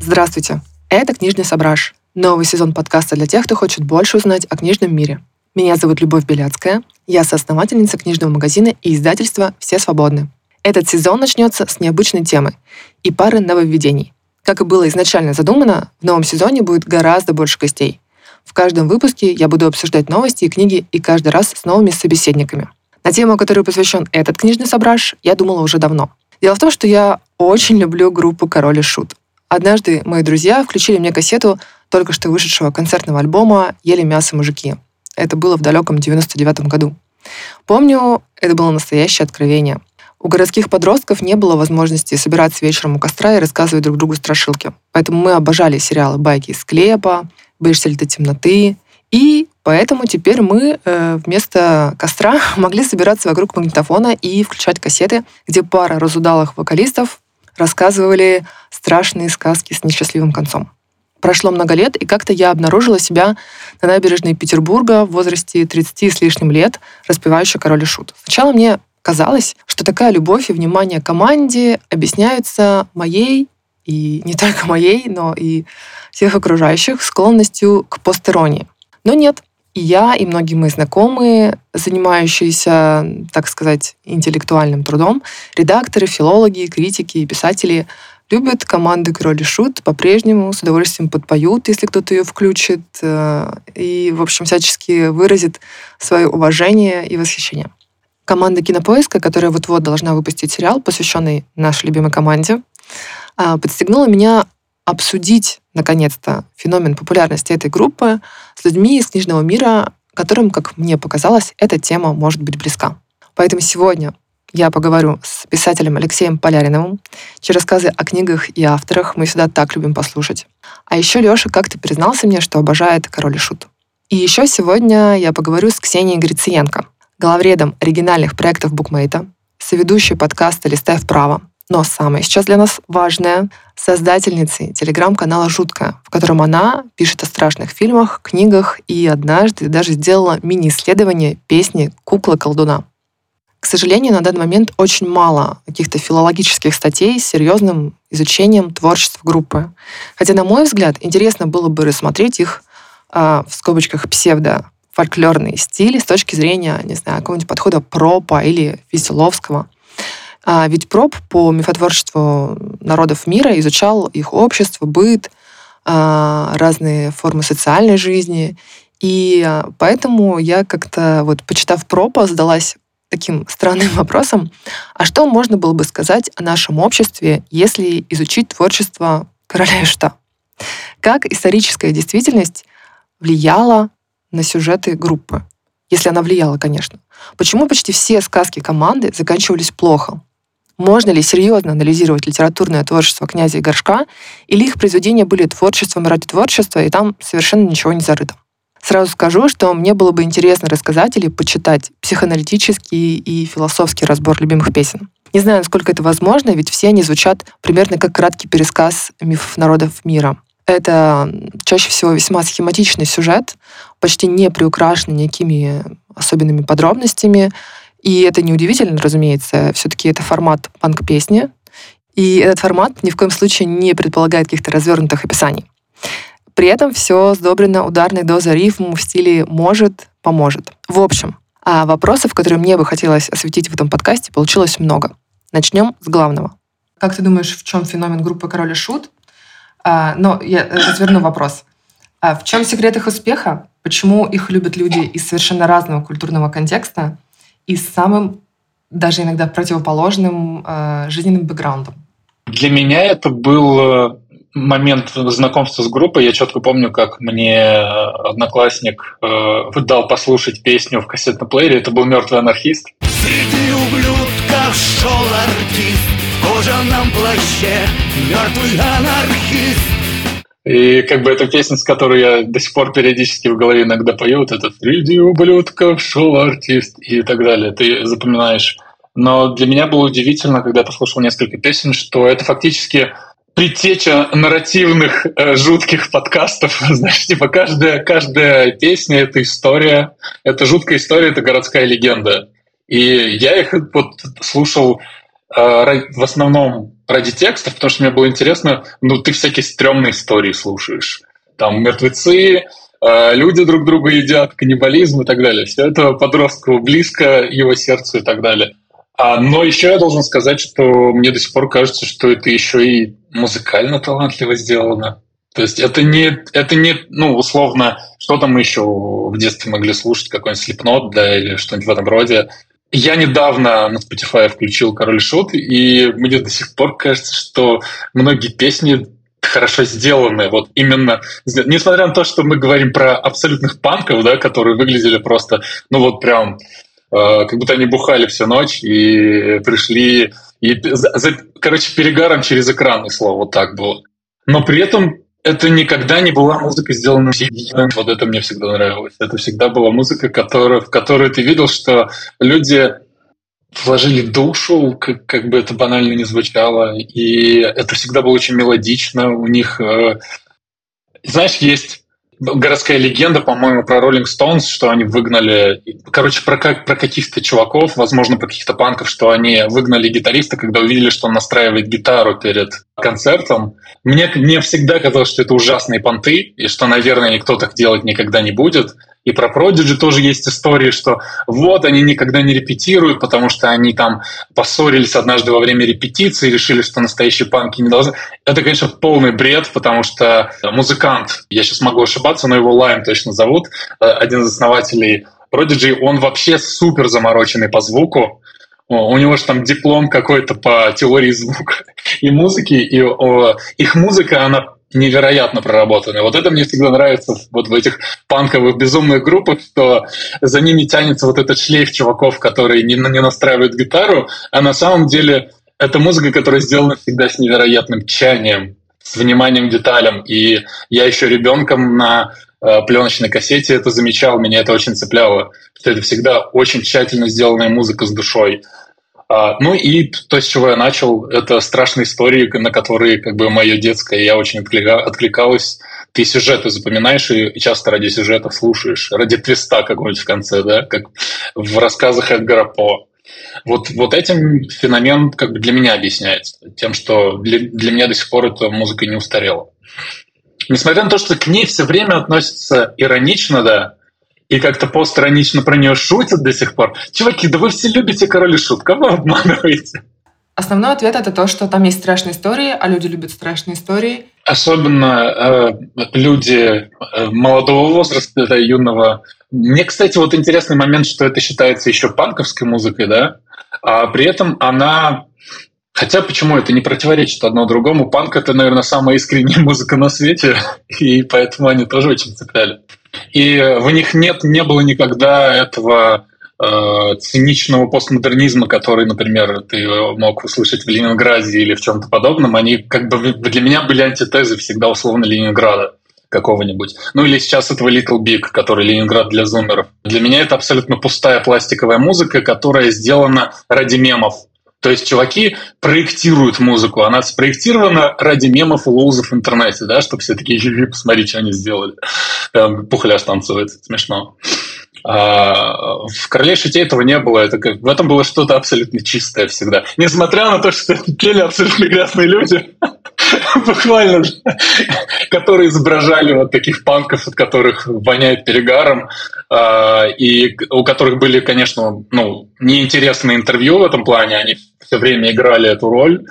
Здравствуйте! Это «Книжный сображ» — новый сезон подкаста для тех, кто хочет больше узнать о книжном мире. Меня зовут Любовь Беляцкая, я соосновательница книжного магазина и издательства «Все свободны». Этот сезон начнется с необычной темы и пары нововведений. Как и было изначально задумано, в новом сезоне будет гораздо больше гостей. В каждом выпуске я буду обсуждать новости и книги и каждый раз с новыми собеседниками. На тему, которой посвящен этот книжный сображ, я думала уже давно. Дело в том, что я очень люблю группу «Король и Шут». Однажды мои друзья включили мне кассету только что вышедшего концертного альбома «Ели мясо мужики». Это было в далеком 99 году. Помню, это было настоящее откровение. У городских подростков не было возможности собираться вечером у костра и рассказывать друг другу страшилки. Поэтому мы обожали сериалы «Байки из склепа», «Боишься ли ты темноты», и поэтому теперь мы э, вместо костра могли собираться вокруг магнитофона и включать кассеты, где пара разудалых вокалистов рассказывали страшные сказки с несчастливым концом. Прошло много лет, и как-то я обнаружила себя на набережной Петербурга в возрасте 30 с лишним лет, распевающей «Король и Шут». Сначала мне казалось, что такая любовь и внимание команде объясняются моей, и не только моей, но и всех окружающих, склонностью к постеронии. Но нет, и я, и многие мои знакомые, занимающиеся, так сказать, интеллектуальным трудом, редакторы, филологи, критики и писатели любят команды Король и Шут, по-прежнему с удовольствием подпоют, если кто-то ее включит, э, и, в общем, всячески выразит свое уважение и восхищение. Команда Кинопоиска, которая вот-вот должна выпустить сериал, посвященный нашей любимой команде, э, подстегнула меня обсудить, наконец-то, феномен популярности этой группы с людьми из книжного мира, которым, как мне показалось, эта тема может быть близка. Поэтому сегодня я поговорю с писателем Алексеем Поляриновым, чьи рассказы о книгах и авторах мы всегда так любим послушать. А еще Леша как-то признался мне, что обожает «Король и Шут». И еще сегодня я поговорю с Ксенией Грициенко, главредом оригинальных проектов букмейта, соведущей подкаста «Листай вправо», но самое сейчас для нас важное — создательницей телеграм-канала «Жуткая», в котором она пишет о страшных фильмах, книгах и однажды даже сделала мини-исследование песни «Кукла-колдуна». К сожалению, на данный момент очень мало каких-то филологических статей с серьезным изучением творчества группы. Хотя, на мой взгляд, интересно было бы рассмотреть их э, в скобочках псевдо фольклорный стиль с точки зрения, не знаю, какого-нибудь подхода пропа или Веселовского. А ведь Проб по мифотворчеству народов мира изучал их общество, быт, а, разные формы социальной жизни. И а, поэтому я как-то, вот почитав Пропа, задалась таким странным вопросом, а что можно было бы сказать о нашем обществе, если изучить творчество короля Ишта? Как историческая действительность влияла на сюжеты группы? Если она влияла, конечно. Почему почти все сказки команды заканчивались плохо? Можно ли серьезно анализировать литературное творчество князя и горшка, или их произведения были творчеством ради творчества, и там совершенно ничего не зарыто? Сразу скажу, что мне было бы интересно рассказать или почитать психоаналитический и философский разбор любимых песен. Не знаю, насколько это возможно, ведь все они звучат примерно как краткий пересказ мифов народов мира. Это чаще всего весьма схематичный сюжет, почти не приукрашенный никакими особенными подробностями, и это неудивительно, разумеется. Все-таки это формат панк-песни. И этот формат ни в коем случае не предполагает каких-то развернутых описаний. При этом все сдобрено ударной дозой рифм в стиле «может, поможет». В общем, а вопросов, которые мне бы хотелось осветить в этом подкасте, получилось много. Начнем с главного. Как ты думаешь, в чем феномен группы «Король и Шут»? А, но я разверну вопрос. А в чем секрет их успеха? Почему их любят люди из совершенно разного культурного контекста? И с самым даже иногда противоположным э, жизненным бэкграундом. Для меня это был э, момент знакомства с группой. Я четко помню, как мне одноклассник э, дал послушать песню в кассетном плеере. Это был мертвый анархист. Среди ублюдков шел артист в кожаном плаще, мертвый анархист. И как бы эта песня, с которой я до сих пор периодически в голове иногда пою, вот этот «Среди ублюдков шел артист» и так далее, ты запоминаешь. Но для меня было удивительно, когда я послушал несколько песен, что это фактически предтеча нарративных э, жутких подкастов. Знаешь, типа каждая, каждая песня — это история, это жуткая история, это городская легенда. И я их вот слушал в основном ради текстов, потому что мне было интересно, ну, ты всякие стрёмные истории слушаешь. Там мертвецы, э, люди друг друга едят, каннибализм и так далее. Все это подростку близко, его сердцу и так далее. А, но еще я должен сказать, что мне до сих пор кажется, что это еще и музыкально талантливо сделано. То есть это не, это не, ну, условно, что там еще в детстве могли слушать, какой-нибудь слепнот, да, или что-нибудь в этом роде. Я недавно на Spotify включил «Король Шут», и мне до сих пор кажется, что многие песни хорошо сделаны. Вот именно, несмотря на то, что мы говорим про абсолютных панков, да, которые выглядели просто, ну вот прям, э, как будто они бухали всю ночь и пришли, и короче, перегаром через экран, и слово, вот так было. Но при этом это никогда не была музыка, сделана Вот это мне всегда нравилось. Это всегда была музыка, которая, в которой ты видел, что люди вложили душу, как, как бы это банально не звучало, и это всегда было очень мелодично. У них, э, знаешь, есть городская легенда, по-моему, про Rolling Stones, что они выгнали, короче, про, как, про каких-то чуваков, возможно, про каких-то панков, что они выгнали гитариста, когда увидели, что он настраивает гитару перед концертом. Мне, мне всегда казалось, что это ужасные понты, и что, наверное, никто так делать никогда не будет. И про Prodigy тоже есть истории, что вот они никогда не репетируют, потому что они там поссорились однажды во время репетиции, решили, что настоящие панки не должны. Это, конечно, полный бред, потому что музыкант, я сейчас могу ошибаться, но его Лайм точно зовут, э, один из основателей Prodigy, он вообще супер замороченный по звуку, у него же там диплом какой-то по теории звука и музыки, и о, их музыка, она невероятно проработанные. Вот это мне всегда нравится вот в этих панковых безумных группах, что за ними тянется вот этот шлейф чуваков, которые не, не настраивают гитару, а на самом деле это музыка, которая сделана всегда с невероятным тчанием, с вниманием к деталям. И я еще ребенком на э, пленочной кассете это замечал, меня это очень цепляло, что это всегда очень тщательно сделанная музыка с душой. А, ну и то, с чего я начал, это страшные истории, на которые как бы мое детское я очень откликалась. Ты сюжеты запоминаешь и часто ради сюжетов слушаешь, ради твиста какого-нибудь в конце, да, как в рассказах Эдгара По. Вот, вот этим феномен как бы для меня объясняется, тем, что для, для меня до сих пор эта музыка не устарела. Несмотря на то, что к ней все время относятся иронично, да, и как-то постранично про нее шутят до сих пор. Чуваки, да вы все любите короли шут, кого обманываете? Основной ответ это то, что там есть страшные истории, а люди любят страшные истории. Особенно э, люди э, молодого возраста, да, юного. Мне, кстати, вот интересный момент, что это считается еще панковской музыкой, да, а при этом она Хотя почему это не противоречит одно другому? Панк это, наверное, самая искренняя музыка на свете, и поэтому они тоже очень цепляли. И в них нет, не было никогда этого э, циничного постмодернизма, который, например, ты мог услышать в Ленинграде или в чем-то подобном. Они как бы для меня были антитезы всегда условно Ленинграда какого-нибудь. Ну или сейчас этого Little Big, который Ленинград для зумеров. Для меня это абсолютно пустая пластиковая музыка, которая сделана ради мемов. То есть чуваки проектируют музыку, она спроектирована ради мемов и лоузов в интернете, да, чтобы все такие, посмотри, что они сделали. Там пухляш танцует, смешно. А в «Короле шутей» этого не было. Это в этом было что-то абсолютно чистое всегда. Несмотря на то, что пели абсолютно грязные люди, буквально, которые изображали вот таких панков, от которых воняет перегаром, а, и у которых были, конечно, ну, неинтересные интервью в этом плане, они все время играли эту роль.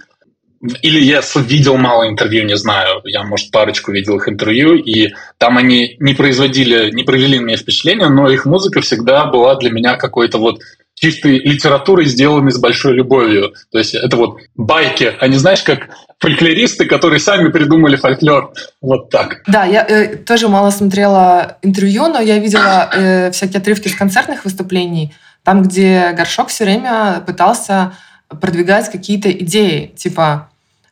Или я видел мало интервью, не знаю. Я, может, парочку видел их интервью, и там они не производили, не провели меня впечатление, но их музыка всегда была для меня какой-то вот чистой литературой, сделанной с большой любовью. То есть это вот байки, а не знаешь, как фольклористы, которые сами придумали фольклор. Вот так. Да, я э, тоже мало смотрела интервью, но я видела э, всякие отрывки с концертных выступлений, там, где Горшок все время пытался продвигать какие-то идеи, типа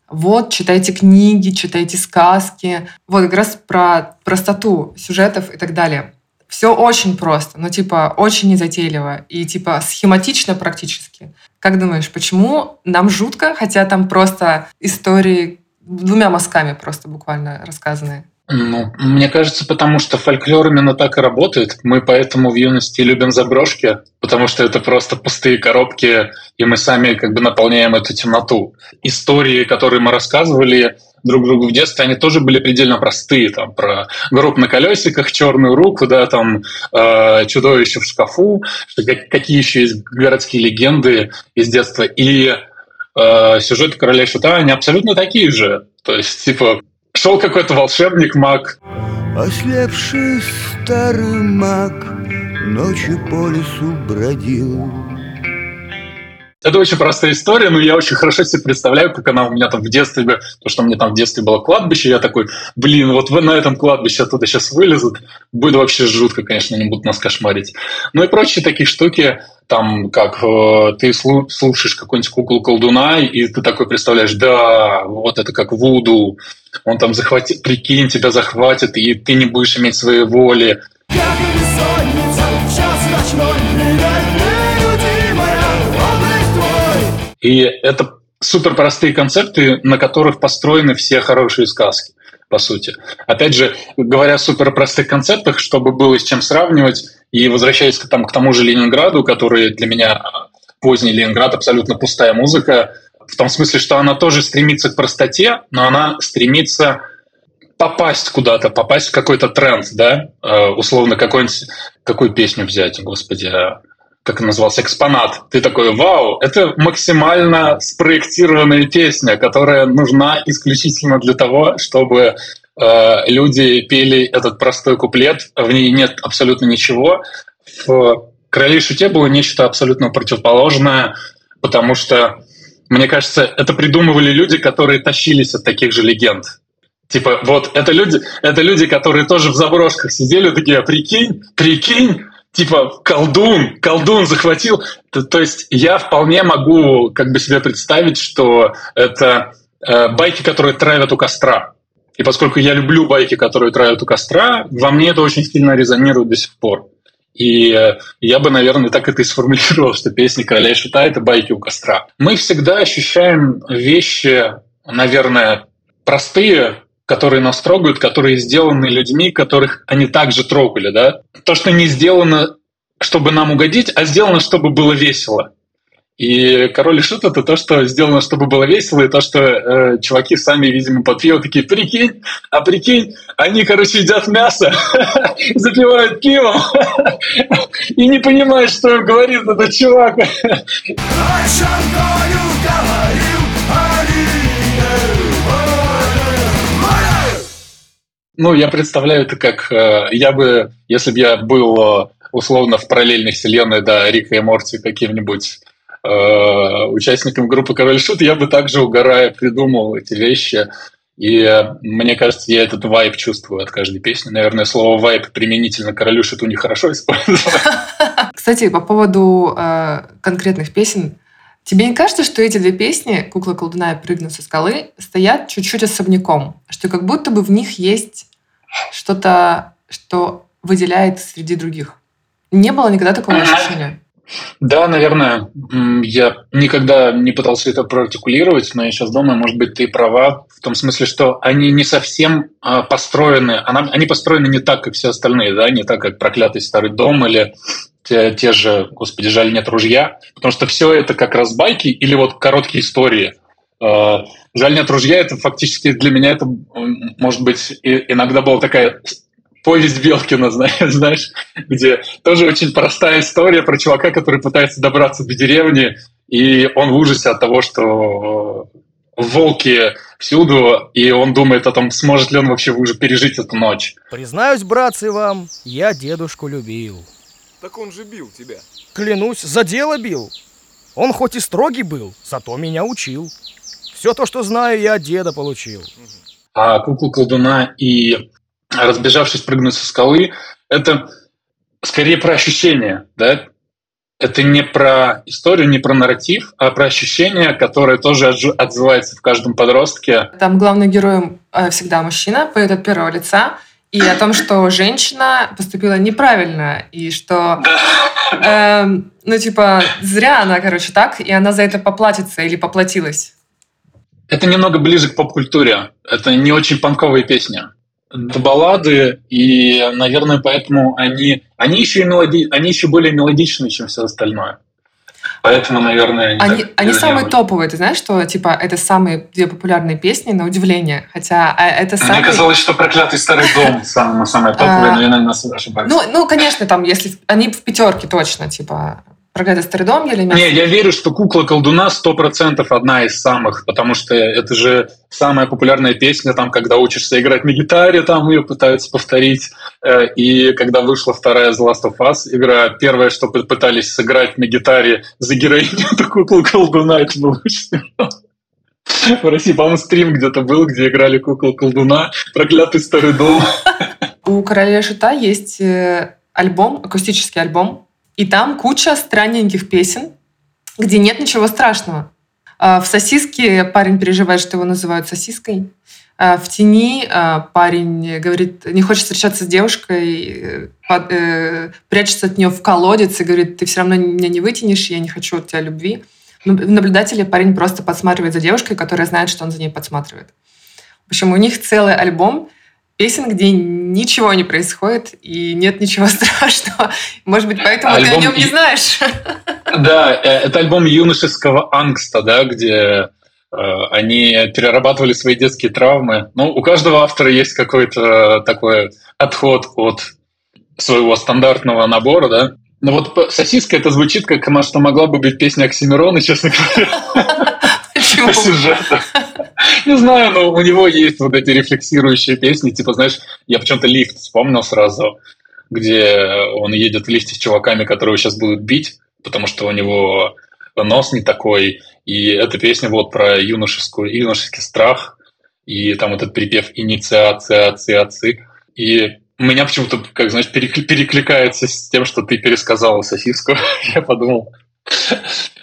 вот, читайте книги, читайте сказки. Вот как раз про простоту сюжетов и так далее. Все очень просто, но типа очень незатейливо и типа схематично практически. Как думаешь, почему нам жутко, хотя там просто истории двумя мазками просто буквально рассказаны? Ну, мне кажется, потому что фольклор именно так и работает. Мы поэтому в юности любим заброшки, потому что это просто пустые коробки, и мы сами как бы наполняем эту темноту. Истории, которые мы рассказывали друг другу в детстве, они тоже были предельно простые. Там про гроб на колесиках, черную руку, да, там э, чудовище в шкафу, что, какие еще есть городские легенды из детства. И э, сюжеты короля шута, они абсолютно такие же. То есть, типа, шел какой-то волшебник, маг. Ослепший старый маг ночью по лесу бродил. Это очень простая история, но я очень хорошо себе представляю, как она у меня там в детстве, то, что у меня там в детстве было кладбище, я такой, блин, вот вы на этом кладбище оттуда сейчас вылезут, будет вообще жутко, конечно, они будут нас кошмарить. Ну и прочие такие штуки, там, как э, ты слушаешь какую-нибудь куклу-колдуна, и ты такой представляешь, да, вот это как Вуду, он там захватит, прикинь, тебя захватит, и ты не будешь иметь своей воли. И это супер простые концепты, на которых построены все хорошие сказки, по сути. Опять же, говоря о супер простых концептах, чтобы было с чем сравнивать, и возвращаясь к, там, к тому же Ленинграду, который для меня поздний Ленинград, абсолютно пустая музыка, в том смысле, что она тоже стремится к простоте, но она стремится попасть куда-то, попасть в какой-то тренд, да, э, условно, какой-нибудь, какую песню взять, господи, а как назывался, экспонат. Ты такой, вау, это максимально спроектированная песня, которая нужна исключительно для того, чтобы э, люди пели этот простой куплет, в ней нет абсолютно ничего. В «Короле шуте» было нечто абсолютно противоположное, потому что, мне кажется, это придумывали люди, которые тащились от таких же легенд. Типа, вот, это люди, это люди, которые тоже в заброшках сидели, такие, а прикинь, прикинь, типа колдун, колдун захватил. То, то есть я вполне могу как бы себе представить, что это э, байки, которые травят у костра. И поскольку я люблю байки, которые травят у костра, во мне это очень сильно резонирует до сих пор. И э, я бы, наверное, так это и сформулировал, что песни короля и шута – это байки у костра. Мы всегда ощущаем вещи, наверное, простые, которые нас трогают, которые сделаны людьми, которых они также трогали, да. То, что не сделано, чтобы нам угодить, а сделано, чтобы было весело. И король и шут это то, что сделано, чтобы было весело, и то, что э, чуваки сами, видимо, под пиво такие, прикинь, а прикинь, они, короче, едят мясо, запивают пивом и не понимают, что им говорит этот чувак. Ну, я представляю это как э, я бы, если бы я был э, условно в параллельной вселенной, да, Рика и Морти каким-нибудь э, участником группы Король Шут, я бы также угорая придумал эти вещи. И э, мне кажется, я этот вайп чувствую от каждой песни. Наверное, слово вайп применительно королю шуту нехорошо использовать. Кстати, по поводу конкретных песен, Тебе не кажется, что эти две песни «Кукла колдуна» и «Прыгну со скалы» стоят чуть-чуть особняком? Что как будто бы в них есть что-то, что выделяет среди других? Не было никогда такого ощущения? Да, наверное. Я никогда не пытался это проартикулировать, но я сейчас думаю, может быть, ты права в том смысле, что они не совсем а, построены, они построены не так, как все остальные, да, не так, как «Проклятый старый дом» или те, те же, господи, жаль, нет ружья, потому что все это как раз байки или вот короткие истории. А, жаль, нет ружья, это фактически для меня это, может быть, иногда была такая повесть Белкина, знаешь, где тоже очень простая история про чувака, который пытается добраться до деревни, и он в ужасе от того, что волки всюду, и он думает о том, сможет ли он вообще уже пережить эту ночь. Признаюсь, братцы, вам, я дедушку любил. Так он же бил тебя. Клянусь, за дело бил. Он хоть и строгий был, зато меня учил. Все то, что знаю, я от деда получил. А куклу колдуна и разбежавшись прыгнуть со скалы, это скорее про ощущение, да? Это не про историю, не про нарратив, а про ощущение, которое тоже отзывается в каждом подростке. Там главным героем э, всегда мужчина, поет от первого лица, и о том, что женщина поступила неправильно, и что, э, ну, типа, зря она, короче, так, и она за это поплатится или поплатилась. Это немного ближе к поп-культуре. Это не очень панковая песня. Это баллады, и, наверное, поэтому они, они еще и мелоди, они еще более мелодичные, чем все остальное. Поэтому, наверное, они, они, они самые топовые. Ты знаешь, что типа это самые две популярные песни на удивление, хотя а, это самые... Мне казалось, что проклятый старый дом самая самая топовая, но я наверное ошибаюсь. Ну, ну, конечно, там если они в пятерке точно, типа Проклятый старый дом или Не, я верю, что кукла колдуна сто процентов одна из самых, потому что это же самая популярная песня, там, когда учишься играть на гитаре, там ее пытаются повторить. Э, и когда вышла вторая The Last of Us игра, первое, что пытались сыграть на гитаре за героиню, это кукла колдуна, это было очень В России, по-моему, стрим где-то был, где играли кукол колдуна, проклятый старый дом. У Короля Шута есть э, альбом, акустический альбом, и там куча странненьких песен, где нет ничего страшного. А, в «Сосиске» парень переживает, что его называют сосиской. А, в «Тени» а, парень говорит, не хочет встречаться с девушкой, э, э, прячется от нее в колодец и говорит, ты все равно меня не вытянешь, я не хочу от тебя любви. В наблюдателе парень просто подсматривает за девушкой, которая знает, что он за ней подсматривает. В общем, у них целый альбом песен, где ничего не происходит и нет ничего страшного. Может быть, поэтому альбом... ты о нем не знаешь. Да, э, это альбом юношеского ангста, да, где э, они перерабатывали свои детские травмы. Ну, у каждого автора есть какой-то такой отход от своего стандартного набора, да. Но вот сосиска это звучит как, что могла бы быть песня Оксимирона, честно говоря. Почему? По сюжету. Не знаю, но у него есть вот эти рефлексирующие песни, типа, знаешь, я почему-то лифт вспомнил сразу, где он едет в лифте с чуваками, которые сейчас будут бить, потому что у него нос не такой, и эта песня вот про юношескую, юношеский страх, и там этот припев инициация, аци, и у меня почему-то, как знаешь, перекликается с тем, что ты пересказала сосиску. Я подумал,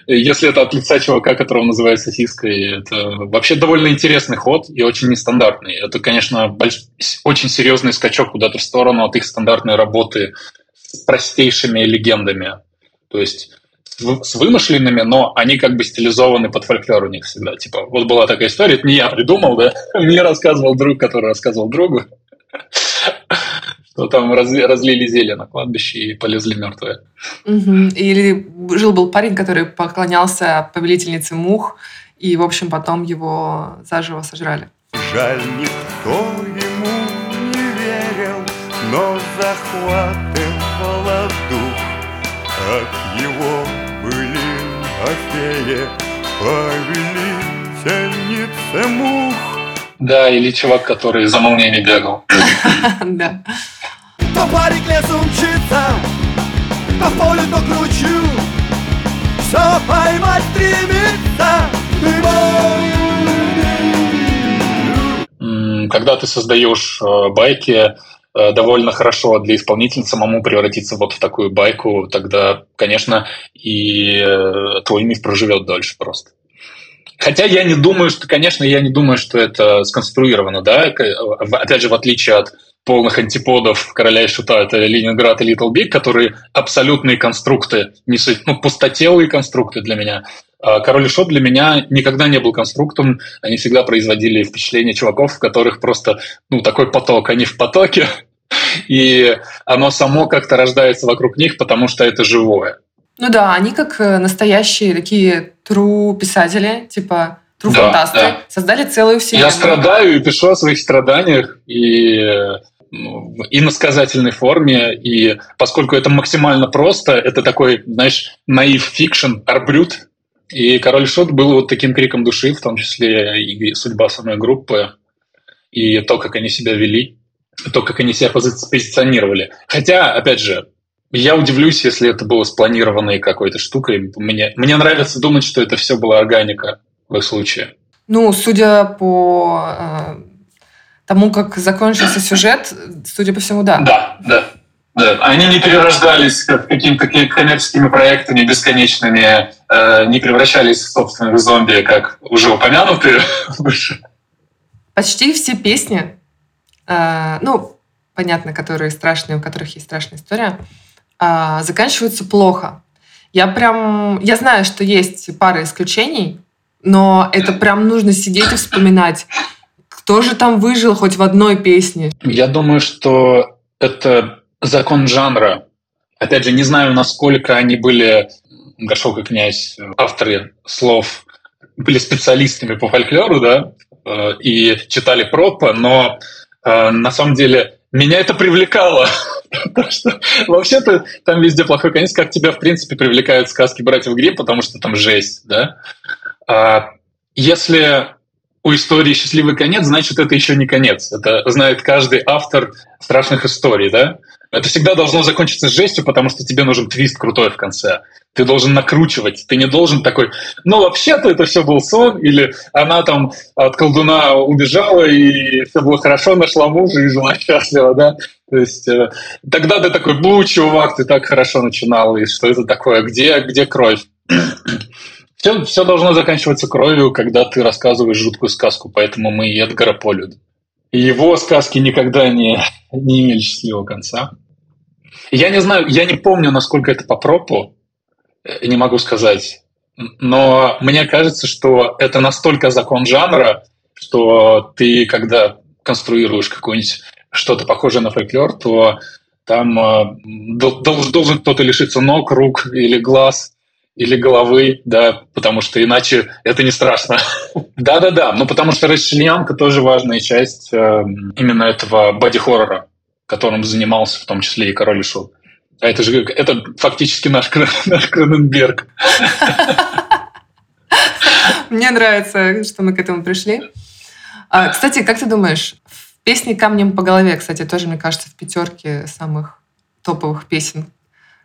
если это от лица чувака, которого называют сосиской, это вообще довольно интересный ход и очень нестандартный. Это, конечно, больш... очень серьезный скачок куда-то в сторону от их стандартной работы с простейшими легендами. То есть с вымышленными, но они как бы стилизованы под фольклор у них всегда. Типа, вот была такая история, это не я придумал, да, мне рассказывал друг, который рассказывал другу что там разли, разлили зелье на кладбище и полезли мертвые. Угу. Или жил-был парень, который поклонялся повелительнице мух, и, в общем, потом его заживо сожрали. Жаль, никто ему не верил, но захватывала дух От его были Офея, повелительница мух. Да, или чувак, который за молниями бегал. Да. То парик лесу мчится, то в поле, то кручу Все поймать стремится Когда ты создаешь э, байки, э, довольно хорошо для исполнителя самому превратиться вот в такую байку, тогда, конечно, и э, твой миф проживет дольше просто. Хотя я не думаю, что, конечно, я не думаю, что это сконструировано, да, опять же, в отличие от полных антиподов короля и шута, это Ленинград и Little Big, которые абсолютные конструкты, не, ну, пустотелые конструкты для меня. А король и шут для меня никогда не был конструктом, они всегда производили впечатление чуваков, в которых просто, ну, такой поток, они в потоке, и оно само как-то рождается вокруг них, потому что это живое. Ну да, они как э, настоящие такие true писатели, типа true да, да. создали целую вселенную. Я страдаю и пишу о своих страданиях, и ну, иносказательной форме, и поскольку это максимально просто, это такой, знаешь, naive fiction, арт-брют, и «Король Шут» был вот таким криком души, в том числе и судьба самой группы, и то, как они себя вели, то, как они себя позиционировали. Хотя, опять же, я удивлюсь, если это было спланированной какой-то штукой. Мне, мне нравится думать, что это все была органика в их случае. Ну, судя по э, тому, как закончился сюжет, судя по всему, да. Да, да. Да, они не перерождались какими-то коммерческими проектами бесконечными, э, не превращались в собственных зомби, как уже упомянутые выше. Почти все песни, э, ну, понятно, которые страшные, у которых есть страшная история, а, заканчиваются плохо. Я прям... Я знаю, что есть пара исключений, но это прям нужно сидеть и вспоминать. Кто же там выжил хоть в одной песне? Я думаю, что это закон жанра. Опять же, не знаю, насколько они были, Горшок и князь, авторы слов, были специалистами по фольклору, да, э, и читали пропа, но э, на самом деле меня это привлекало. Вообще-то там везде плохой конец, как тебя, в принципе, привлекают сказки братьев Грим, потому что там жесть, да. А если у истории счастливый конец, значит, это еще не конец. Это знает каждый автор страшных историй, да? Это всегда должно закончиться с жестью, потому что тебе нужен твист крутой в конце. Ты должен накручивать. Ты не должен такой, ну, вообще-то это все был сон, или она там от колдуна убежала, и все было хорошо, нашла мужа и жила счастливо, да? То есть э, тогда ты такой, бу, чувак, ты так хорошо начинал, и что это такое? Где, где кровь? Все, все должно заканчиваться кровью, когда ты рассказываешь жуткую сказку, поэтому мы и Эдгара По его сказки никогда не, не имели счастливого конца. Я не знаю, я не помню, насколько это по пропу, э, не могу сказать. Но мне кажется, что это настолько закон жанра, что ты, когда конструируешь какое-нибудь что-то похожее на фольклор, то там э, должен кто-то лишиться ног, рук или глаз, или головы, да, потому что иначе это не страшно. Да-да-да, ну потому что расчлененка тоже важная часть э, именно этого боди-хоррора, которым занимался в том числе и Король и Шут. А это же это фактически наш, наш Кроненберг. Мне нравится, что мы к этому пришли. А, кстати, как ты думаешь, в песне «Камнем по голове», кстати, тоже, мне кажется, в пятерке самых топовых песен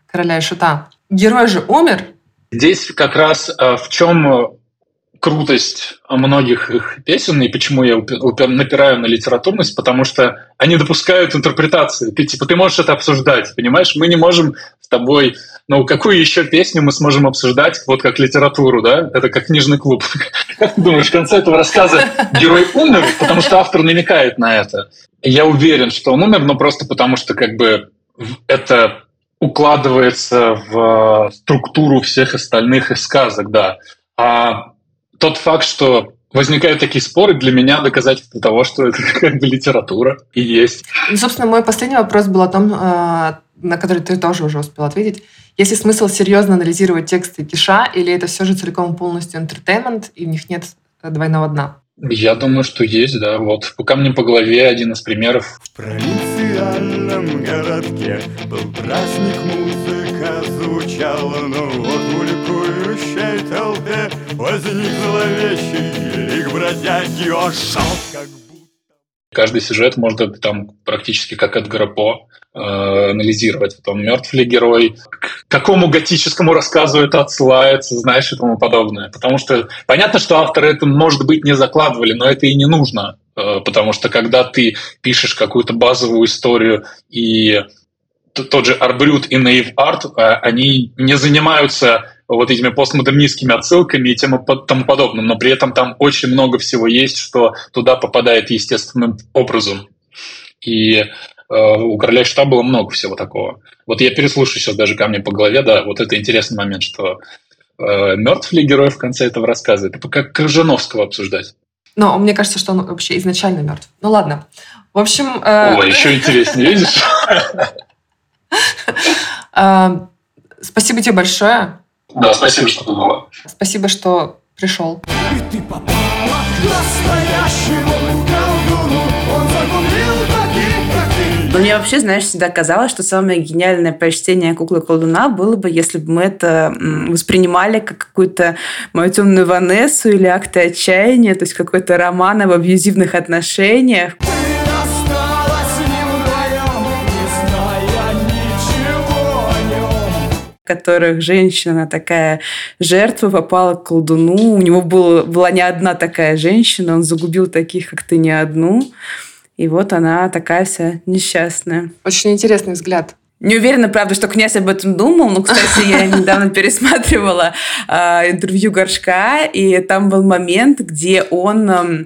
«Короля и Шута». Герой же умер, Здесь как раз э, в чем э, крутость многих их песен и почему я напираю на литературность, потому что они допускают интерпретации. Ты типа ты можешь это обсуждать, понимаешь? Мы не можем с тобой, ну какую еще песню мы сможем обсуждать, вот как литературу, да? Это как книжный клуб. Как ты думаешь, в конце этого рассказа герой умер, потому что автор намекает на это? Я уверен, что он умер, но просто потому что как бы это укладывается в структуру всех остальных из сказок, да. А тот факт, что возникают такие споры, для меня доказательство того, что это как бы литература и есть. Ну, собственно, мой последний вопрос был о том, э, на который ты тоже уже успел ответить. Есть ли смысл серьезно анализировать тексты Киша, или это все же целиком полностью интертеймент, и в них нет двойного дна? Я думаю, что есть, да. Вот по камням по голове один из примеров. В провинциальном городке был праздник, музыка звучала, но вот в улькующей толпе возник зловещий лик бродяги, он шел как Каждый сюжет можно там практически как Эдгара По э, анализировать. Потом мертв ли герой, к какому готическому рассказу это отсылается, знаешь, и тому подобное. Потому что понятно, что авторы это, может быть, не закладывали, но это и не нужно. Э, потому что когда ты пишешь какую-то базовую историю и тот же Арбрют и Наив Арт, э, они не занимаются вот этими постмодернистскими отсылками и тем, тому подобным, но при этом там очень много всего есть, что туда попадает естественным образом. И э, у короля штаба было много всего такого. Вот я переслушаю сейчас даже камни по голове, да, вот это интересный момент, что э, мертв ли герой в конце этого рассказа? Это как Крыжановского обсуждать. Но мне кажется, что он вообще изначально мертв. Ну ладно. В общем... Э... О, еще интереснее, видишь? Э, спасибо тебе большое. Да, спасибо, что была. Спасибо, что пришел. И ты попала к настоящему Но мне вообще, знаешь, всегда казалось, что самое гениальное прочтение куклы колдуна было бы, если бы мы это воспринимали как какую-то мою темную Ванессу или акты отчаяния, то есть какой-то роман об абьюзивных отношениях. которых женщина такая жертва попала к колдуну. У него было, была не одна такая женщина, он загубил таких, как ты, не одну. И вот она такая вся несчастная. Очень интересный взгляд. Не уверена, правда, что князь об этом думал, но, кстати, я недавно пересматривала э, интервью Горшка, и там был момент, где он э,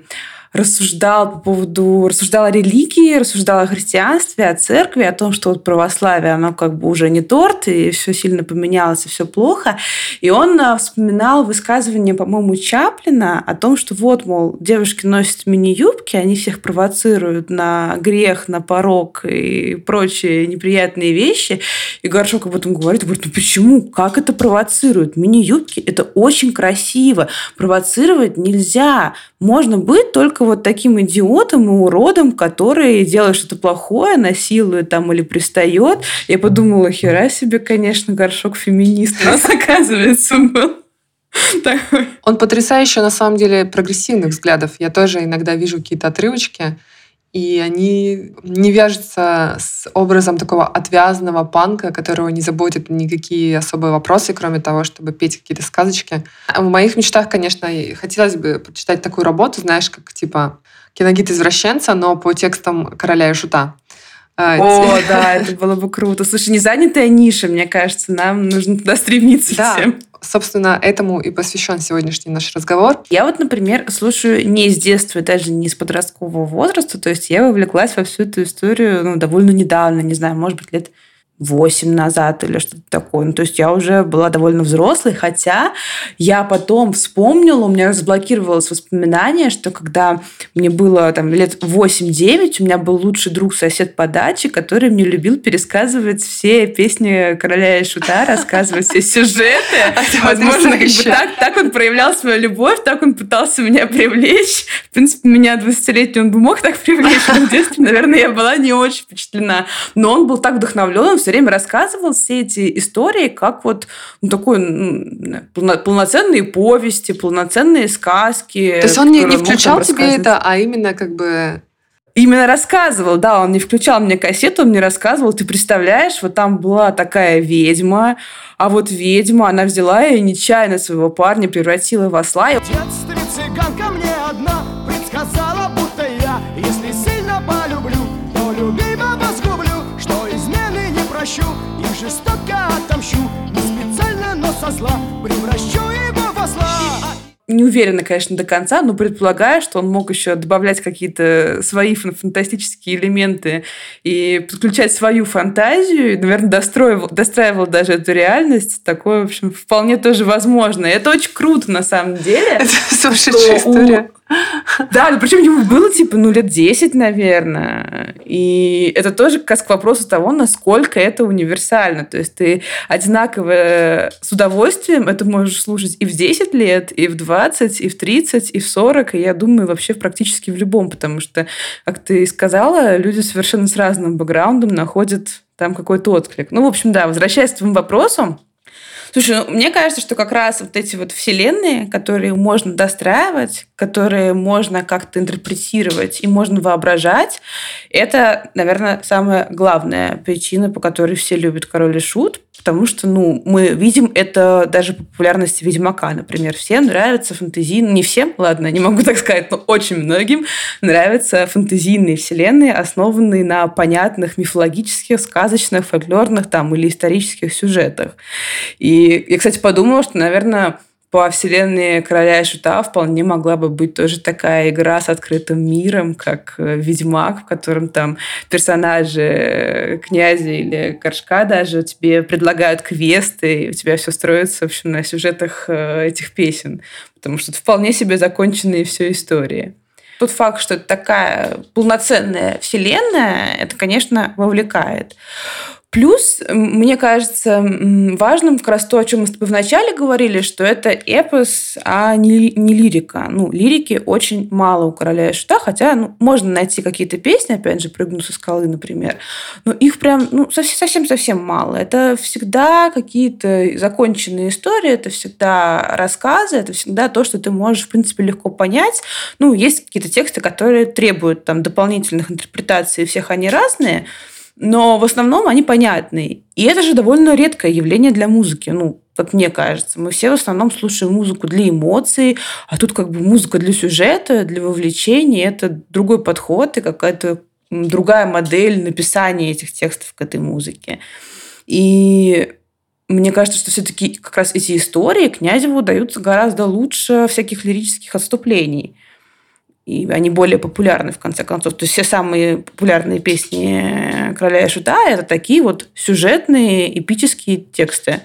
рассуждал по поводу, рассуждал о религии, рассуждал о христианстве, о церкви, о том, что вот православие, оно как бы уже не торт, и все сильно поменялось, и все плохо. И он а, вспоминал высказывание, по-моему, Чаплина о том, что вот, мол, девушки носят мини-юбки, они всех провоцируют на грех, на порог и прочие неприятные вещи. И Горшок об этом говорит, говорит, ну почему? Как это провоцирует? Мини-юбки – это очень красиво. Провоцировать нельзя. Можно быть только вот таким идиотом и уродом, который делает что-то плохое, насилует там или пристает. Я подумала, хера себе, конечно, горшок феминист у нас, оказывается, был. Такой. Он потрясающе, на самом деле, прогрессивных взглядов. Я тоже иногда вижу какие-то отрывочки, и они не вяжутся с образом такого отвязанного панка, которого не заботят никакие особые вопросы, кроме того, чтобы петь какие-то сказочки. В моих мечтах, конечно, хотелось бы прочитать такую работу, знаешь, как типа киногид извращенца, но по текстам короля и шута. А, О, да, это было бы круто. Слушай, не занятая ниша, мне кажется, нам нужно туда стремиться да. всем. Собственно, этому и посвящен сегодняшний наш разговор. Я вот, например, слушаю не с детства, даже не с подросткового возраста, то есть я вовлеклась во всю эту историю ну, довольно недавно, не знаю, может быть, лет 8 назад или что-то такое. Ну, то есть я уже была довольно взрослой, хотя я потом вспомнила, у меня разблокировалось воспоминание, что когда мне было там лет 8-9, у меня был лучший друг, сосед по даче, который мне любил пересказывать все песни Короля и Шута, рассказывать все сюжеты. Возможно, как бы так, так он проявлял свою любовь, так он пытался меня привлечь. В принципе, меня 20-летний он бы мог так привлечь, но в детстве, наверное, я была не очень впечатлена. Но он был так вдохновлен, он все время рассказывал все эти истории как вот ну, такой ну, полноценные повести, полноценные сказки. То есть он не, не включал тебе это, а именно как бы Именно рассказывал, да, он не включал мне кассету, он мне рассказывал, ты представляешь, вот там была такая ведьма, а вот ведьма, она взяла и нечаянно своего парня превратила в осла. В детстве цыганка мне одна предсказала, будто зла превращу его в осла. Не уверена, конечно, до конца, но предполагаю, что он мог еще добавлять какие-то свои фан- фантастические элементы и подключать свою фантазию, и, наверное, достроивал, достраивал даже эту реальность. Такое, в общем, вполне тоже возможно. И это очень круто, на самом деле. Это сумасшедшая что у- история. Да, ну причем ему было типа, ну, лет 10, наверное. И это тоже как к вопросу того, насколько это универсально. То есть ты одинаково с удовольствием это можешь слушать и в 10 лет, и в 20, и в 30, и в 40, и я думаю, вообще практически в любом, потому что, как ты сказала, люди совершенно с разным бэкграундом находят там какой-то отклик. Ну, в общем, да, возвращаясь к твоему вопросу, Слушай, ну, мне кажется, что как раз вот эти вот вселенные, которые можно достраивать, которые можно как-то интерпретировать и можно воображать, это, наверное, самая главная причина, по которой все любят Король и Шут, потому что, ну, мы видим это даже по популярности Ведьмака, например. Всем нравятся фэнтезийные, не всем, ладно, не могу так сказать, но очень многим нравятся фэнтезийные вселенные, основанные на понятных мифологических, сказочных, фольклорных там или исторических сюжетах. И я, кстати, подумала, что, наверное, по вселенной Короля и Шута вполне могла бы быть тоже такая игра с открытым миром, как э, Ведьмак, в котором там персонажи э, князя или горшка даже тебе предлагают квесты, и у тебя все строится, в общем, на сюжетах э, этих песен. Потому что это вполне себе законченные все истории. Тот факт, что это такая полноценная вселенная, это, конечно, вовлекает. Плюс, мне кажется, важным как раз то, о чем мы с тобой вначале говорили, что это эпос, а не, не лирика. Ну, лирики очень мало у «Короля и Шута», хотя ну, можно найти какие-то песни, опять же, «Прыгну со скалы», например, но их прям ну, совсем- совсем-совсем мало. Это всегда какие-то законченные истории, это всегда рассказы, это всегда то, что ты можешь, в принципе, легко понять. Ну, есть какие-то тексты, которые требуют там дополнительных интерпретаций, и всех они разные, но в основном они понятны. И это же довольно редкое явление для музыки, ну, как мне кажется. Мы все в основном слушаем музыку для эмоций, а тут как бы музыка для сюжета, для вовлечения. Это другой подход и какая-то другая модель написания этих текстов к этой музыке. И мне кажется, что все-таки как раз эти истории Князеву даются гораздо лучше всяких лирических отступлений. И они более популярны, в конце концов. То есть все самые популярные песни «Короля и Шута» – это такие вот сюжетные, эпические тексты,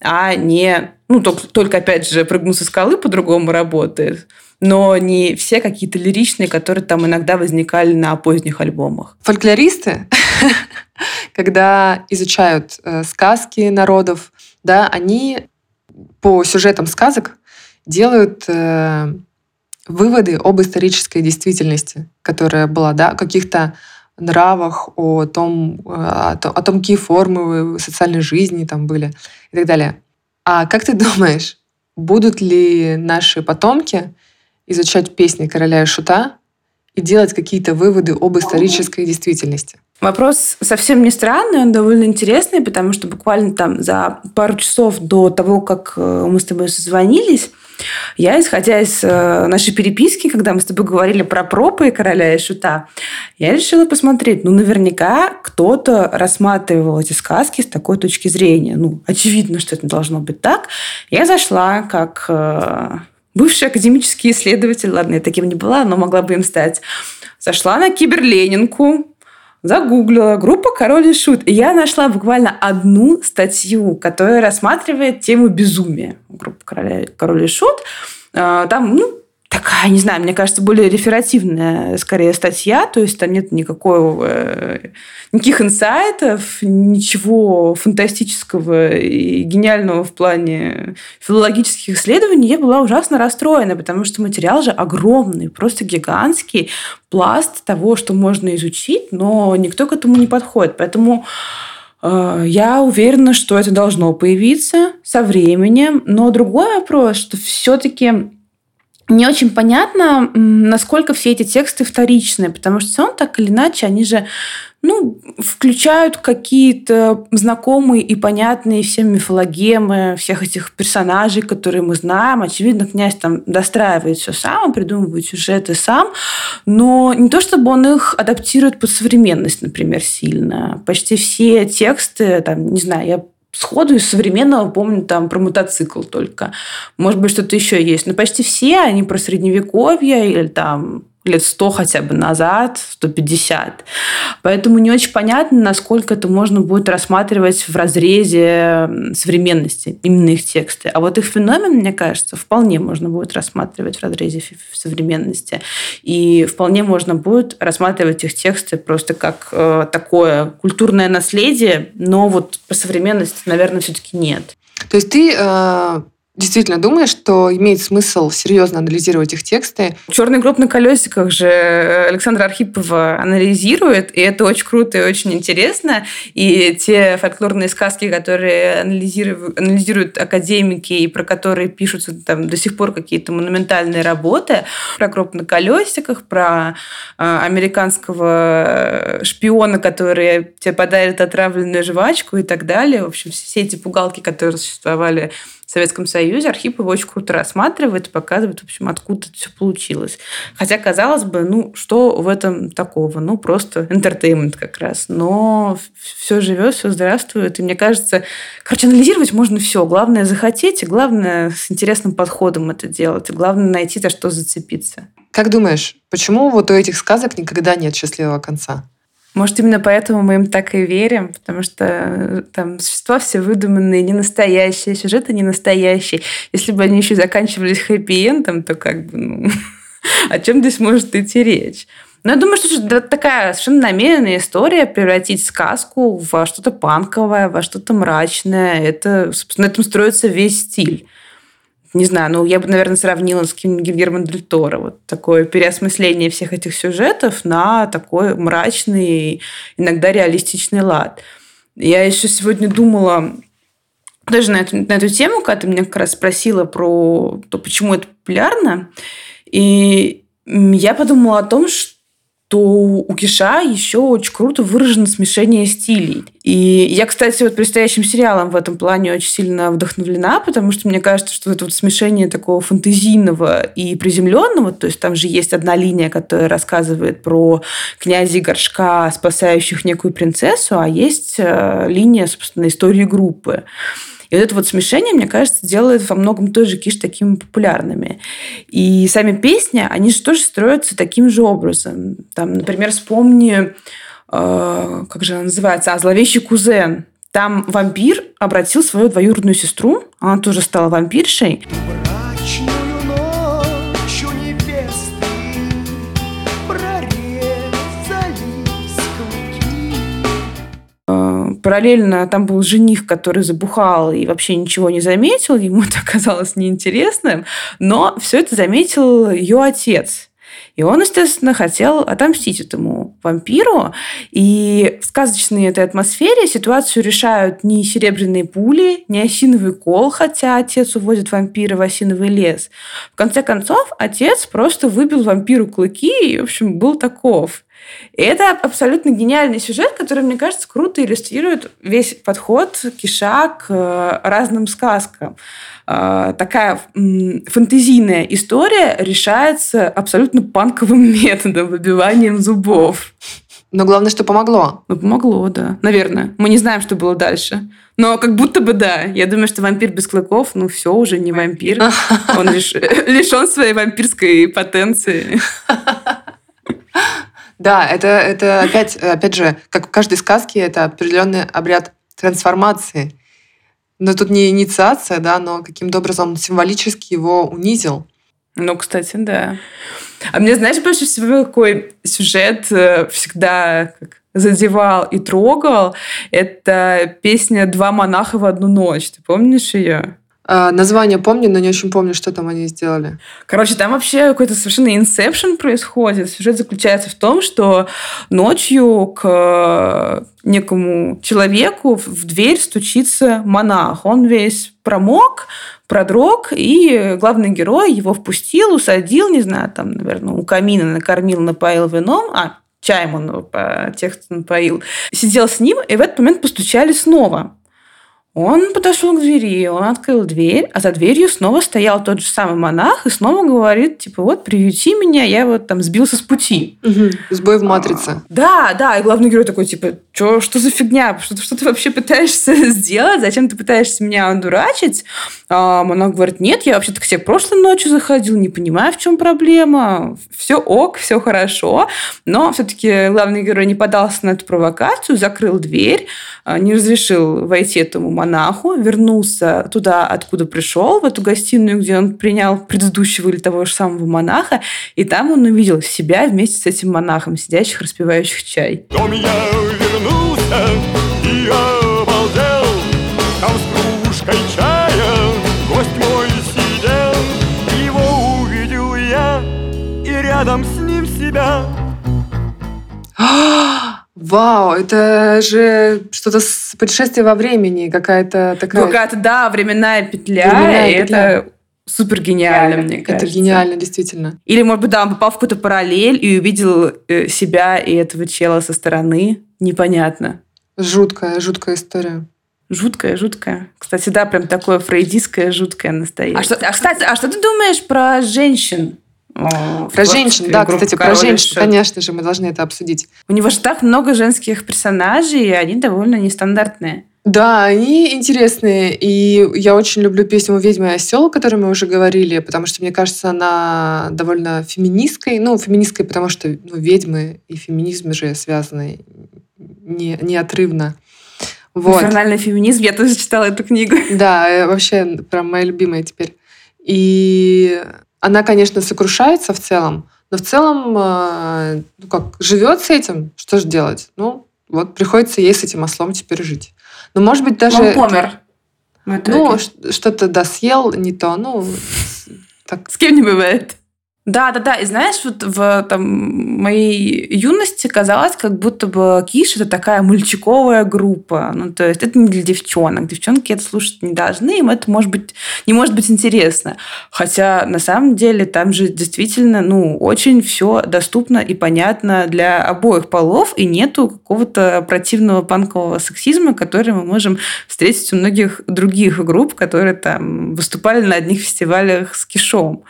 а не... Ну, только, только опять же, «Прыгну со скалы» по-другому работает, но не все какие-то лиричные, которые там иногда возникали на поздних альбомах. Фольклористы, когда изучают э, сказки народов, да, они по сюжетам сказок делают э, выводы об исторической действительности, которая была, да, о каких-то нравах, о том, э, о том, какие формы социальной жизни там были и так далее. А как ты думаешь, будут ли наши потомки изучать песни короля и шута и делать какие-то выводы об исторической действительности? Вопрос совсем не странный, он довольно интересный, потому что буквально там за пару часов до того, как э, мы с тобой созвонились, я, исходя из э, нашей переписки, когда мы с тобой говорили про пропы короля и шута, я решила посмотреть, ну, наверняка кто-то рассматривал эти сказки с такой точки зрения. Ну, очевидно, что это должно быть так. Я зашла как э, бывший академический исследователь, ладно, я таким не была, но могла бы им стать, зашла на киберленинку, загуглила группа «Король и Шут». И я нашла буквально одну статью, которая рассматривает тему безумия. «Король, Король и Шут». А, там, ну, такая, не знаю, мне кажется, более реферативная, скорее, статья, то есть там нет никакого, э, никаких инсайтов, ничего фантастического и гениального в плане филологических исследований. Я была ужасно расстроена, потому что материал же огромный, просто гигантский пласт того, что можно изучить, но никто к этому не подходит. Поэтому э, я уверена, что это должно появиться со временем. Но другой вопрос, что все-таки не очень понятно, насколько все эти тексты вторичные, потому что равно так или иначе они же ну, включают какие-то знакомые и понятные всем мифологемы, всех этих персонажей, которые мы знаем. Очевидно, князь там достраивает все сам, придумывает сюжеты сам, но не то, чтобы он их адаптирует под современность, например, сильно. Почти все тексты, там, не знаю, я сходу из современного помню там про мотоцикл только. Может быть, что-то еще есть. Но почти все они про средневековье или там лет 100 хотя бы назад, 150. Поэтому не очень понятно, насколько это можно будет рассматривать в разрезе современности, именно их тексты. А вот их феномен, мне кажется, вполне можно будет рассматривать в разрезе современности. И вполне можно будет рассматривать их тексты просто как э, такое культурное наследие, но вот по современности, наверное, все-таки нет. То есть ты э, действительно думаешь, что имеет смысл серьезно анализировать их тексты? Черный гроб на колесиках же Александра Архипова анализирует, и это очень круто и очень интересно. И те фольклорные сказки, которые анализируют, анализируют академики и про которые пишутся там до сих пор какие-то монументальные работы, про гроб на колесиках, про э, американского шпиона, который тебе подарит отравленную жвачку и так далее. В общем, все эти пугалки, которые существовали Советском Союзе, Архип его очень круто рассматривает и показывает, в общем, откуда это все получилось. Хотя, казалось бы, ну, что в этом такого? Ну, просто entertainment как раз. Но все живет, все здравствует. И мне кажется, короче, анализировать можно все. Главное захотеть, и главное с интересным подходом это делать. И главное найти за что зацепиться. Как думаешь, почему вот у этих сказок никогда нет счастливого конца? Может, именно поэтому мы им так и верим, потому что э, там существа все выдуманные, не настоящие, сюжеты не настоящие. Если бы они еще заканчивались хэппи-эндом, то как бы, ну, о чем здесь может идти речь? Но я думаю, что это такая совершенно намеренная история превратить сказку во что-то панковое, во что-то мрачное. Это, собственно, на этом строится весь стиль не знаю, ну, я бы, наверное, сравнила с каким-нибудь Гильермо Дель Торо. Вот такое переосмысление всех этих сюжетов на такой мрачный, иногда реалистичный лад. Я еще сегодня думала даже на эту, на эту тему, когда ты меня как раз спросила про то, почему это популярно. И я подумала о том, что то у Киша еще очень круто выражено смешение стилей. И я, кстати, вот предстоящим сериалом в этом плане очень сильно вдохновлена, потому что мне кажется, что это вот смешение такого фантазийного и приземленного, то есть там же есть одна линия, которая рассказывает про князя горшка, спасающих некую принцессу, а есть э, линия, собственно, истории группы. И вот это вот смешение, мне кажется, делает во многом тоже Киш такими популярными. И сами песни, они же тоже строятся таким же образом. Там, например, вспомни, э, как же она называется, а «Зловещий кузен». Там вампир обратил свою двоюродную сестру, она тоже стала вампиршей. Брачную Параллельно там был жених, который забухал и вообще ничего не заметил, ему это оказалось неинтересным, но все это заметил ее отец. И он, естественно, хотел отомстить этому вампиру. И в сказочной этой атмосфере ситуацию решают не серебряные пули, не осиновый кол, хотя отец уводит вампира в осиновый лес. В конце концов, отец просто выбил вампиру клыки и, в общем, был таков. И это абсолютно гениальный сюжет, который, мне кажется, круто иллюстрирует весь подход Киша к э, разным сказкам. Э, Такая фантазийная история решается абсолютно панковым методом, выбиванием зубов. Но главное, что помогло. Ну, помогло, да. Наверное. Мы не знаем, что было дальше. Но как будто бы да. Я думаю, что вампир без клыков, ну все, уже не вампир. Он лиш- лишен своей вампирской потенции. Да, это, это опять, опять же, как в каждой сказке, это определенный обряд трансформации. Но тут не инициация, да, но каким-то образом он символически его унизил. Ну, кстати, да. А мне, знаешь, больше всего какой сюжет э, всегда как задевал и трогал? Это песня «Два монаха в одну ночь». Ты помнишь ее? А, название помню, но не очень помню, что там они сделали. Короче, там вообще какой-то совершенно инсепшн происходит. Сюжет заключается в том, что ночью к некому человеку в дверь стучится монах. Он весь промок, продрог, и главный герой его впустил, усадил, не знаю, там, наверное, у камина накормил, напоил вином, а, чаем он его по тексту напоил, сидел с ним, и в этот момент постучали снова. Он подошел к двери, он открыл дверь, а за дверью снова стоял тот же самый монах и снова говорит, типа, вот, приюти меня, я вот там сбился с пути. Сбой в матрице. Да, да, и главный герой такой, типа, Чё, что за фигня? Что, что ты вообще пытаешься сделать? Зачем ты пытаешься меня одурачить? А монах говорит, нет, я вообще-то к тебе прошлой ночью заходил, не понимаю, в чем проблема. Все ок, все хорошо. Но все-таки главный герой не подался на эту провокацию, закрыл дверь, а, не разрешил войти этому монаху, вернулся туда, откуда пришел, в эту гостиную, где он принял предыдущего или того же самого монаха, и там он увидел себя вместе с этим монахом, сидящих, распивающих чай. Дом я вернулся и обалдел. Там с кружкой чая гость мой сидел. Его увидел я и рядом с ним себя Вау, это же что-то с путешествия во времени, какая-то такая... Какая-то, да, временная петля, Временная и петля. это супер гениально, мне Это кажется. гениально, действительно. Или, может быть, да, он попал в какую-то параллель и увидел э, себя и этого чела со стороны. Непонятно. Жуткая, жуткая история. Жуткая, жуткая. Кстати, да, прям такое фрейдистское, жуткое настоящее. А, что, а, кстати, а что ты думаешь про женщин? О, в Про женщин, да, кстати, про «Король и женщин, Шут»? конечно же, мы должны это обсудить. У него же так много женских персонажей, и они довольно нестандартные. Да, они интересные, и я очень люблю песню «Ведьма и осел», о которой мы уже говорили, потому что, мне кажется, она довольно феминистской. Ну, феминистской, потому что ну, ведьмы и феминизм же связаны не, неотрывно. Вот. Инфернальный феминизм. Я тоже читала эту книгу. Да, э, вообще прям моя любимая теперь. И она, конечно, сокрушается в целом, но в целом, э, ну как, живет с этим, что же делать? Ну, вот приходится ей с этим ослом теперь жить. Но, может быть, даже... Он помер. Ну, что-то да, съел не то, ну, так. С кем не бывает. Да, да, да. И знаешь, вот в там, моей юности казалось, как будто бы Киш это такая мальчиковая группа. Ну, то есть это не для девчонок. Девчонки это слушать не должны, им это может быть, не может быть интересно. Хотя на самом деле там же действительно ну, очень все доступно и понятно для обоих полов, и нету какого-то противного панкового сексизма, который мы можем встретить у многих других групп, которые там выступали на одних фестивалях с Кишом.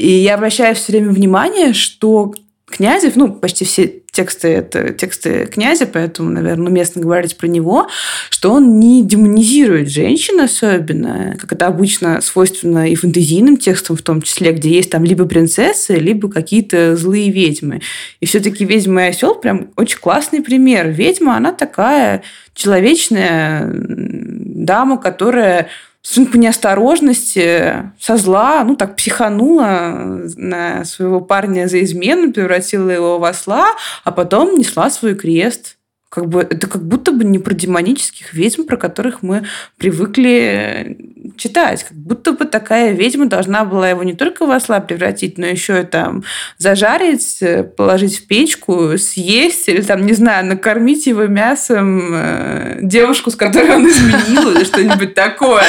И я обращаю все время внимание, что Князев, ну, почти все тексты это тексты князя, поэтому, наверное, уместно говорить про него, что он не демонизирует женщин особенно, как это обычно свойственно и фэнтезийным текстам в том числе, где есть там либо принцессы, либо какие-то злые ведьмы. И все-таки «Ведьма и осел» прям очень классный пример. Ведьма, она такая человечная дама, которая по неосторожности, со зла, ну так психанула на своего парня за измену, превратила его в осла, а потом несла свой крест. Как бы, это как будто бы не про демонических ведьм, про которых мы привыкли читать. Как будто бы такая ведьма должна была его не только в осла превратить, но еще и там зажарить, положить в печку, съесть или там, не знаю, накормить его мясом э, девушку, с которой он изменил или что-нибудь такое.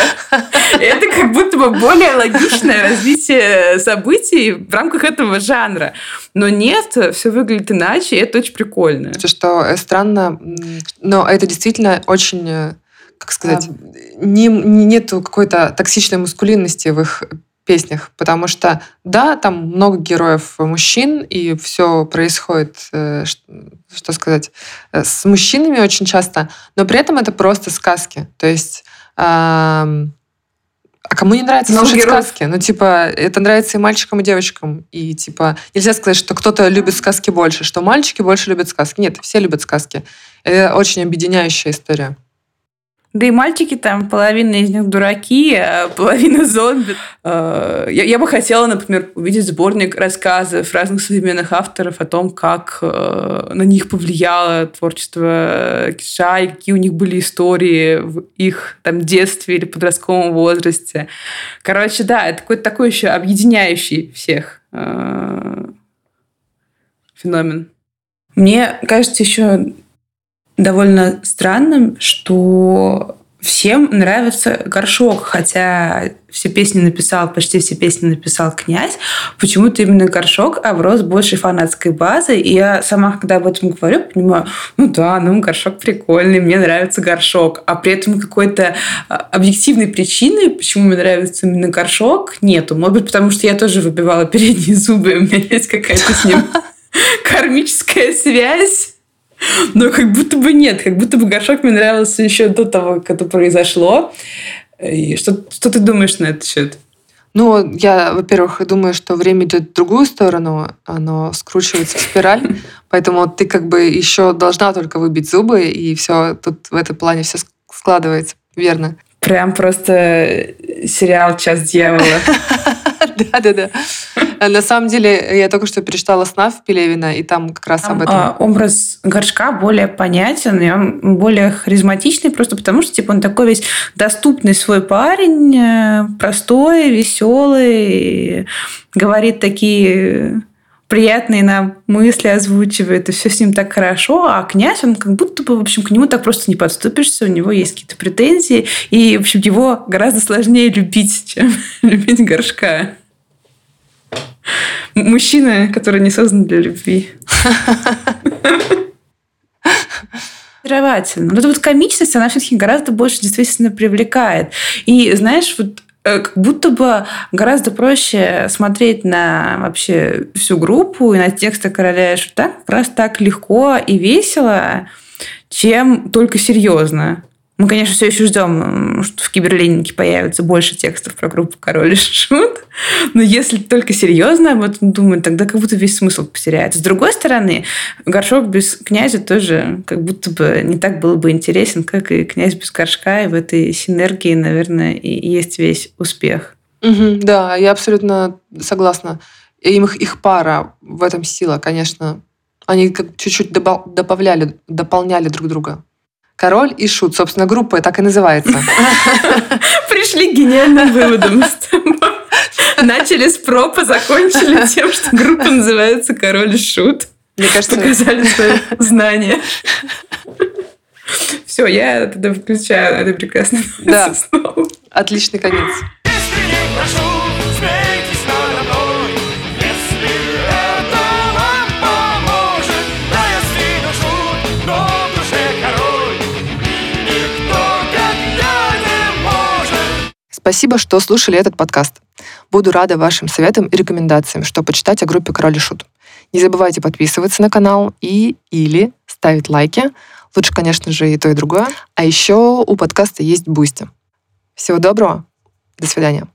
Это как будто бы более логичное развитие событий в рамках этого жанра. Но нет, все выглядит иначе, и это очень прикольно. Что странно, но это действительно очень э, как сказать, а... не, нету какой-то токсичной мускулинности в их песнях, потому что, да, там много героев мужчин, и все происходит, э, что сказать, э, с мужчинами очень часто, но при этом это просто сказки. То есть а кому не нравится слушать героев. сказки? Ну, типа, это нравится и мальчикам, и девочкам. И, типа, нельзя сказать, что кто-то любит сказки больше, что мальчики больше любят сказки. Нет, все любят сказки. Это очень объединяющая история. Да и мальчики там, половина из них дураки, а половина зомби. Э, я, я бы хотела, например, увидеть сборник рассказов разных современных авторов о том, как э, на них повлияло творчество Киша, и какие у них были истории в их там детстве или подростковом возрасте. Короче, да, это какой-то такой еще объединяющий всех э, феномен. Мне кажется, еще довольно странным, что всем нравится горшок, хотя все песни написал, почти все песни написал князь. Почему-то именно горшок оброс большей фанатской базой. И я сама, когда об этом говорю, понимаю, ну да, ну горшок прикольный, мне нравится горшок. А при этом какой-то а, объективной причины, почему мне нравится именно горшок, нету. Может быть, потому что я тоже выбивала передние зубы, у меня есть какая-то с ним кармическая связь. Но как будто бы нет, как будто бы горшок мне нравился еще до того, как это произошло. И что, что ты думаешь на этот счет? Ну, я, во-первых, думаю, что время идет в другую сторону, оно скручивается в спираль, поэтому ты как бы еще должна только выбить зубы, и все тут в этом плане все складывается, верно? Прям просто сериал «Час дьявола». Да-да-да. На самом деле, я только что перечитала «Снав» Пелевина, и там как раз об этом. А, образ горшка более понятен, и он более харизматичный, просто потому что типа, он такой весь доступный свой парень, э, простой, веселый, говорит такие приятные нам мысли озвучивает, и все с ним так хорошо, а князь, он как будто бы, в общем, к нему так просто не подступишься, у него есть какие-то претензии, и, в общем, его гораздо сложнее любить, чем любить горшка. Мужчина, который не создан для любви. очаровательно. Но эта вот комичность, она все-таки гораздо больше действительно привлекает. И знаешь, вот Э, как будто бы гораздо проще смотреть на вообще всю группу и на тексты короля и шута как раз так легко и весело, чем только серьезно. Мы, конечно, все еще ждем, что в Киберленинке появится больше текстов про группу Король и Шут. Но если только серьезно об этом думать, тогда как будто весь смысл потеряется. С другой стороны, горшок без князя тоже как будто бы не так был бы интересен, как и князь без горшка. И в этой синергии, наверное, и есть весь успех. Угу, да, я абсолютно согласна. Им их, их пара в этом сила, конечно. Они как чуть-чуть добавляли, дополняли друг друга. Король и Шут. Собственно, группа так и называется. Пришли к гениальным выводам с тобой. Начали с пропа, закончили тем, что группа называется Король и Шут. Мне кажется... Показали свои знания. Все, я тогда включаю это прекрасное Да, отличный конец. Спасибо, что слушали этот подкаст. Буду рада вашим советам и рекомендациям, что почитать о группе Король и Шут. Не забывайте подписываться на канал и или ставить лайки. Лучше, конечно же, и то, и другое. А еще у подкаста есть Boosty. Всего доброго. До свидания.